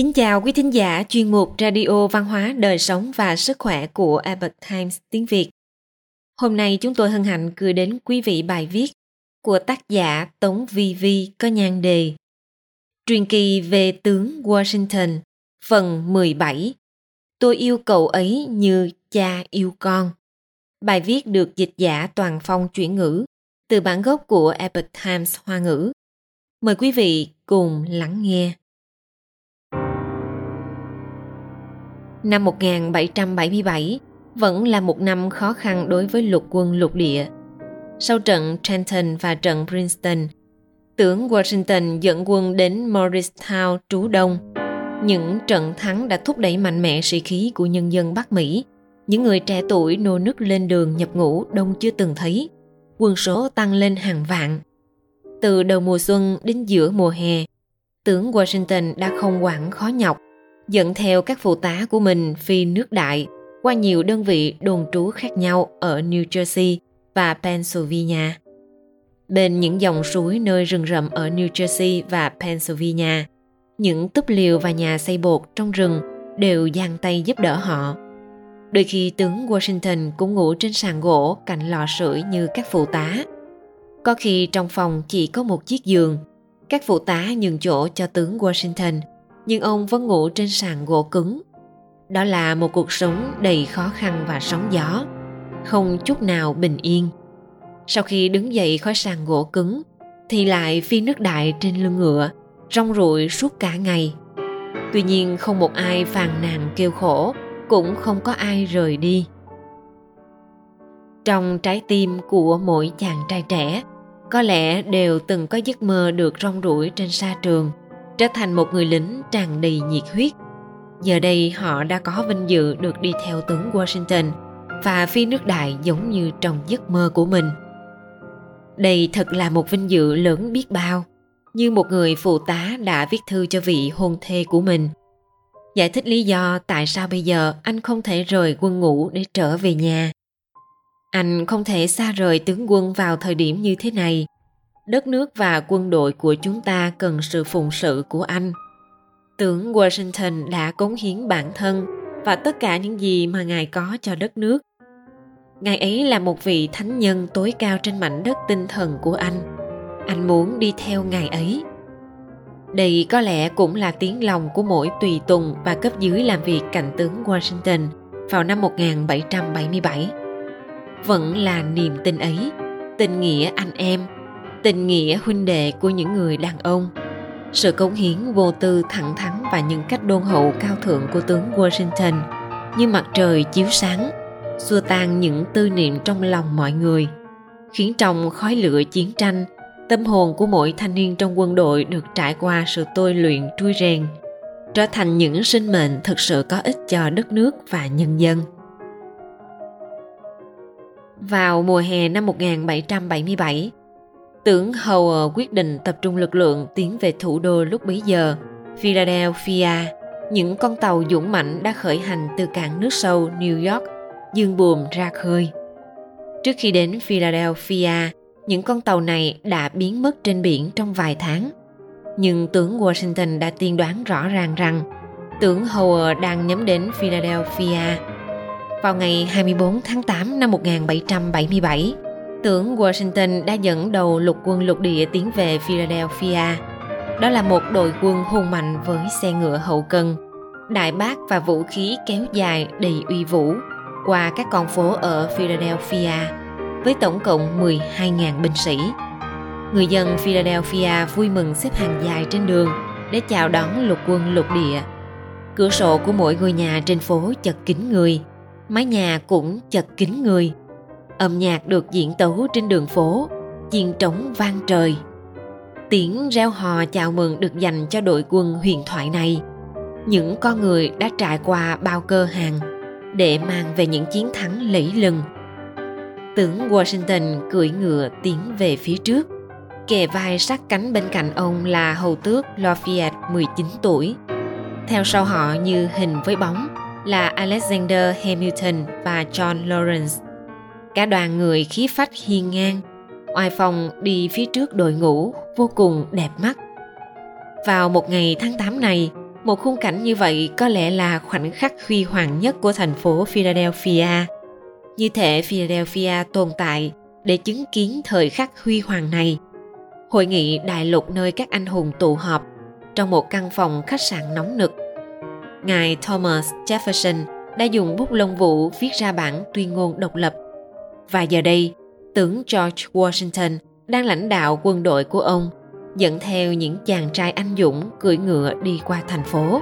Kính chào quý thính giả chuyên mục Radio Văn hóa, Đời sống và Sức khỏe của Epoch Times tiếng Việt. Hôm nay chúng tôi hân hạnh gửi đến quý vị bài viết của tác giả Tống Vi Vi có nhan đề Truyền kỳ về tướng Washington, phần 17 Tôi yêu cậu ấy như cha yêu con. Bài viết được dịch giả toàn phong chuyển ngữ từ bản gốc của Epoch Times Hoa ngữ. Mời quý vị cùng lắng nghe. Năm 1777 vẫn là một năm khó khăn đối với lục quân lục địa. Sau trận Trenton và trận Princeton, tướng Washington dẫn quân đến Morristown trú đông. Những trận thắng đã thúc đẩy mạnh mẽ sĩ khí của nhân dân Bắc Mỹ. Những người trẻ tuổi nô nức lên đường nhập ngũ đông chưa từng thấy. Quân số tăng lên hàng vạn. Từ đầu mùa xuân đến giữa mùa hè, tướng Washington đã không quản khó nhọc dẫn theo các phụ tá của mình phi nước đại qua nhiều đơn vị đồn trú khác nhau ở New Jersey và Pennsylvania. Bên những dòng suối nơi rừng rậm ở New Jersey và Pennsylvania, những túp liều và nhà xây bột trong rừng đều giang tay giúp đỡ họ. Đôi khi tướng Washington cũng ngủ trên sàn gỗ cạnh lò sưởi như các phụ tá. Có khi trong phòng chỉ có một chiếc giường, các phụ tá nhường chỗ cho tướng Washington – nhưng ông vẫn ngủ trên sàn gỗ cứng. Đó là một cuộc sống đầy khó khăn và sóng gió, không chút nào bình yên. Sau khi đứng dậy khỏi sàn gỗ cứng, thì lại phi nước đại trên lưng ngựa, rong ruổi suốt cả ngày. Tuy nhiên không một ai phàn nàn kêu khổ, cũng không có ai rời đi. Trong trái tim của mỗi chàng trai trẻ, có lẽ đều từng có giấc mơ được rong ruổi trên sa trường, trở thành một người lính tràn đầy nhiệt huyết. Giờ đây họ đã có vinh dự được đi theo tướng Washington và phi nước đại giống như trong giấc mơ của mình. Đây thật là một vinh dự lớn biết bao, như một người phụ tá đã viết thư cho vị hôn thê của mình. Giải thích lý do tại sao bây giờ anh không thể rời quân ngũ để trở về nhà. Anh không thể xa rời tướng quân vào thời điểm như thế này đất nước và quân đội của chúng ta cần sự phụng sự của anh. Tướng washington đã cống hiến bản thân và tất cả những gì mà ngài có cho đất nước. Ngài ấy là một vị thánh nhân tối cao trên mảnh đất tinh thần của anh. Anh muốn đi theo ngài ấy. Đây có lẽ cũng là tiếng lòng của mỗi tùy tùng và cấp dưới làm việc cạnh tướng Washington vào năm 1777. Vẫn là niềm tin ấy, tình nghĩa anh em tình nghĩa huynh đệ của những người đàn ông sự cống hiến vô tư thẳng thắn và những cách đôn hậu cao thượng của tướng washington như mặt trời chiếu sáng xua tan những tư niệm trong lòng mọi người khiến trong khói lửa chiến tranh tâm hồn của mỗi thanh niên trong quân đội được trải qua sự tôi luyện trui rèn trở thành những sinh mệnh thực sự có ích cho đất nước và nhân dân. Vào mùa hè năm 1777, Tưởng Howard quyết định tập trung lực lượng tiến về thủ đô lúc bấy giờ, Philadelphia. Những con tàu dũng mãnh đã khởi hành từ cảng nước sâu New York, dương buồm ra khơi. Trước khi đến Philadelphia, những con tàu này đã biến mất trên biển trong vài tháng. Nhưng tướng Washington đã tiên đoán rõ ràng rằng tướng Howard đang nhắm đến Philadelphia. Vào ngày 24 tháng 8 năm 1777, Tướng Washington đã dẫn đầu lục quân lục địa tiến về Philadelphia. Đó là một đội quân hùng mạnh với xe ngựa hậu cần, đại bác và vũ khí kéo dài đầy uy vũ qua các con phố ở Philadelphia với tổng cộng 12.000 binh sĩ. Người dân Philadelphia vui mừng xếp hàng dài trên đường để chào đón lục quân lục địa. Cửa sổ của mỗi ngôi nhà trên phố chật kín người, mái nhà cũng chật kín người âm nhạc được diễn tấu trên đường phố chiên trống vang trời. Tiếng reo hò chào mừng được dành cho đội quân huyền thoại này. Những con người đã trải qua bao cơ hàng để mang về những chiến thắng lẫy lừng. Tướng washington cưỡi ngựa tiến về phía trước. Kề vai sát cánh bên cạnh ông là hầu tước Lafayette 19 tuổi. Theo sau họ như hình với bóng là Alexander Hamilton và John Lawrence cả đoàn người khí phách hiên ngang oai phong đi phía trước đội ngũ, vô cùng đẹp mắt vào một ngày tháng 8 này, Một khung cảnh như vậy có lẽ là khoảnh khắc huy hoàng nhất của thành phố Philadelphia. Như thể Philadelphia tồn tại để chứng kiến thời khắc huy hoàng này. Hội nghị đại lục nơi các anh hùng tụ họp trong một căn phòng khách sạn nóng nực. Ngài Thomas Jefferson đã dùng bút lông vũ viết ra bản tuyên ngôn độc lập. Và giờ đây, tướng George Washington đang lãnh đạo quân đội của ông dẫn theo những chàng trai anh dũng cưỡi ngựa đi qua thành phố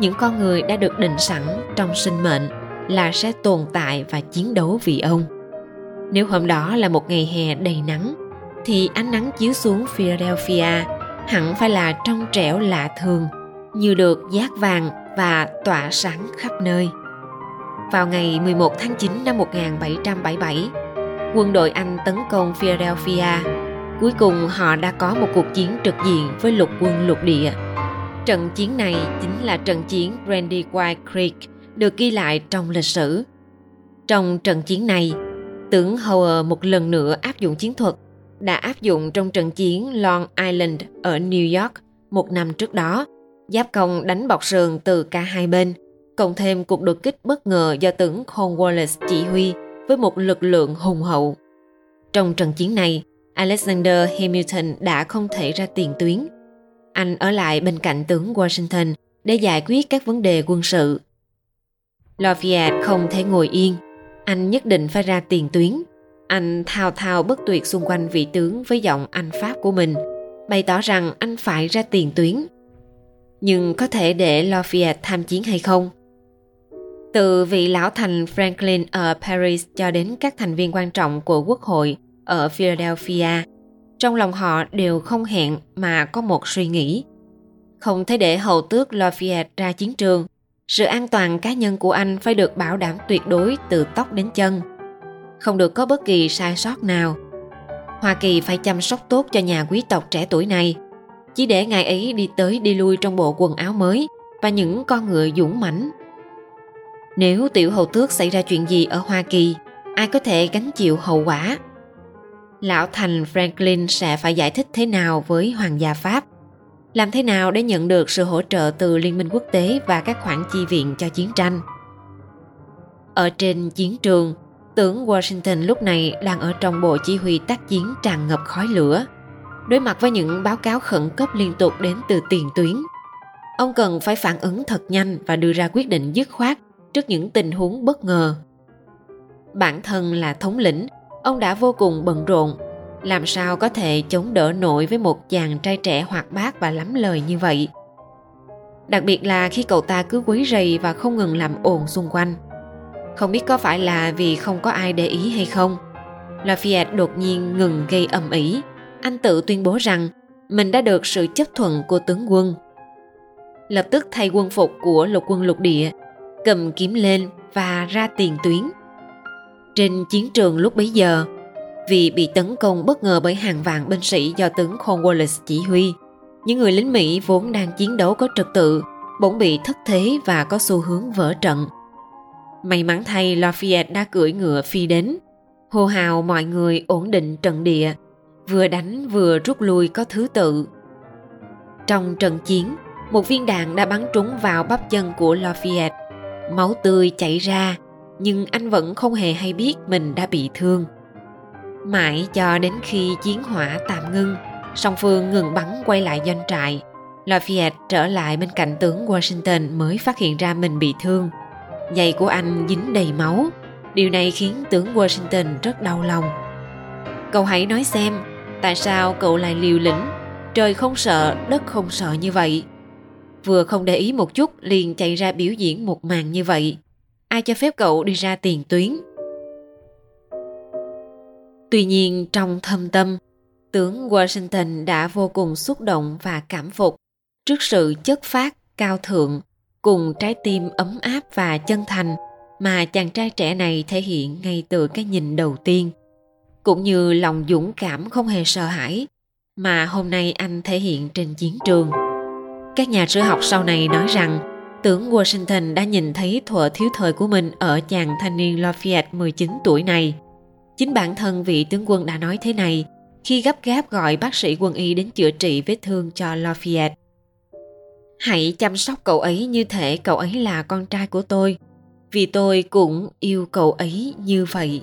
những con người đã được định sẵn trong sinh mệnh là sẽ tồn tại và chiến đấu vì ông nếu hôm đó là một ngày hè đầy nắng thì ánh nắng chiếu xuống Philadelphia hẳn phải là trong trẻo lạ thường như được giác vàng và tỏa sáng khắp nơi. Vào ngày 11 tháng 9 năm 1777, quân đội Anh tấn công Philadelphia Cuối cùng họ đã có một cuộc chiến trực diện với lục quân lục địa. Trận chiến này chính là trận chiến Brandy White Creek được ghi lại trong lịch sử. Trong trận chiến này, tướng Howard một lần nữa áp dụng chiến thuật đã áp dụng trong trận chiến Long Island ở New York một năm trước đó, giáp công đánh bọc sườn từ cả hai bên, cộng thêm cuộc đột kích bất ngờ do tướng Cornwallis chỉ huy với một lực lượng hùng hậu. Trong trận chiến này, Alexander Hamilton đã không thể ra tiền tuyến. Anh ở lại bên cạnh tướng Washington để giải quyết các vấn đề quân sự. Lafayette không thể ngồi yên, anh nhất định phải ra tiền tuyến. Anh thao thao bất tuyệt xung quanh vị tướng với giọng Anh Pháp của mình, bày tỏ rằng anh phải ra tiền tuyến. Nhưng có thể để Lafayette tham chiến hay không? Từ vị lão thành Franklin ở Paris cho đến các thành viên quan trọng của quốc hội – ở Philadelphia, trong lòng họ đều không hẹn mà có một suy nghĩ. Không thể để hầu tước Lafayette ra chiến trường, sự an toàn cá nhân của anh phải được bảo đảm tuyệt đối từ tóc đến chân. Không được có bất kỳ sai sót nào. Hoa Kỳ phải chăm sóc tốt cho nhà quý tộc trẻ tuổi này, chỉ để ngài ấy đi tới đi lui trong bộ quần áo mới và những con ngựa dũng mãnh. Nếu tiểu hầu tước xảy ra chuyện gì ở Hoa Kỳ, ai có thể gánh chịu hậu quả lão thành Franklin sẽ phải giải thích thế nào với hoàng gia Pháp, làm thế nào để nhận được sự hỗ trợ từ Liên minh quốc tế và các khoản chi viện cho chiến tranh. Ở trên chiến trường, tướng Washington lúc này đang ở trong bộ chỉ huy tác chiến tràn ngập khói lửa, đối mặt với những báo cáo khẩn cấp liên tục đến từ tiền tuyến. Ông cần phải phản ứng thật nhanh và đưa ra quyết định dứt khoát trước những tình huống bất ngờ. Bản thân là thống lĩnh, ông đã vô cùng bận rộn. Làm sao có thể chống đỡ nổi với một chàng trai trẻ hoạt bát và lắm lời như vậy? Đặc biệt là khi cậu ta cứ quấy rầy và không ngừng làm ồn xung quanh. Không biết có phải là vì không có ai để ý hay không, Lafayette đột nhiên ngừng gây ầm ĩ. Anh tự tuyên bố rằng mình đã được sự chấp thuận của tướng quân. Lập tức thay quân phục của lục quân lục địa cầm kiếm lên và ra tiền tuyến trên chiến trường lúc bấy giờ, vì bị tấn công bất ngờ bởi hàng vạn binh sĩ do tướng Cornwallis chỉ huy, những người lính Mỹ vốn đang chiến đấu có trật tự bỗng bị thất thế và có xu hướng vỡ trận. May mắn thay Lafayette đã cưỡi ngựa phi đến, hô hào mọi người ổn định trận địa, vừa đánh vừa rút lui có thứ tự. Trong trận chiến, một viên đạn đã bắn trúng vào bắp chân của Lafayette. Máu tươi chảy ra, nhưng anh vẫn không hề hay biết mình đã bị thương. Mãi cho đến khi chiến hỏa tạm ngưng, song phương ngừng bắn quay lại doanh trại, Lafayette trở lại bên cạnh tướng Washington mới phát hiện ra mình bị thương. Giày của anh dính đầy máu. Điều này khiến tướng Washington rất đau lòng. Cậu hãy nói xem, tại sao cậu lại liều lĩnh, trời không sợ, đất không sợ như vậy. Vừa không để ý một chút liền chạy ra biểu diễn một màn như vậy. Ai cho phép cậu đi ra tiền tuyến? Tuy nhiên, trong thâm tâm, tướng washington đã vô cùng xúc động và cảm phục. Trước sự chất phát cao thượng, cùng trái tim ấm áp và chân thành mà chàng trai trẻ này thể hiện ngay từ cái nhìn đầu tiên. Cũng như lòng dũng cảm không hề sợ hãi mà hôm nay anh thể hiện trên chiến trường các nhà sử học sau này nói rằng Tướng Washington đã nhìn thấy thuở thiếu thời của mình ở chàng thanh niên Lafayette 19 tuổi này. Chính bản thân vị tướng quân đã nói thế này khi gấp gáp gọi bác sĩ quân y đến chữa trị vết thương cho Lafayette. hãy chăm sóc cậu ấy như thể cậu ấy là con trai của tôi, vì tôi cũng yêu cậu ấy như vậy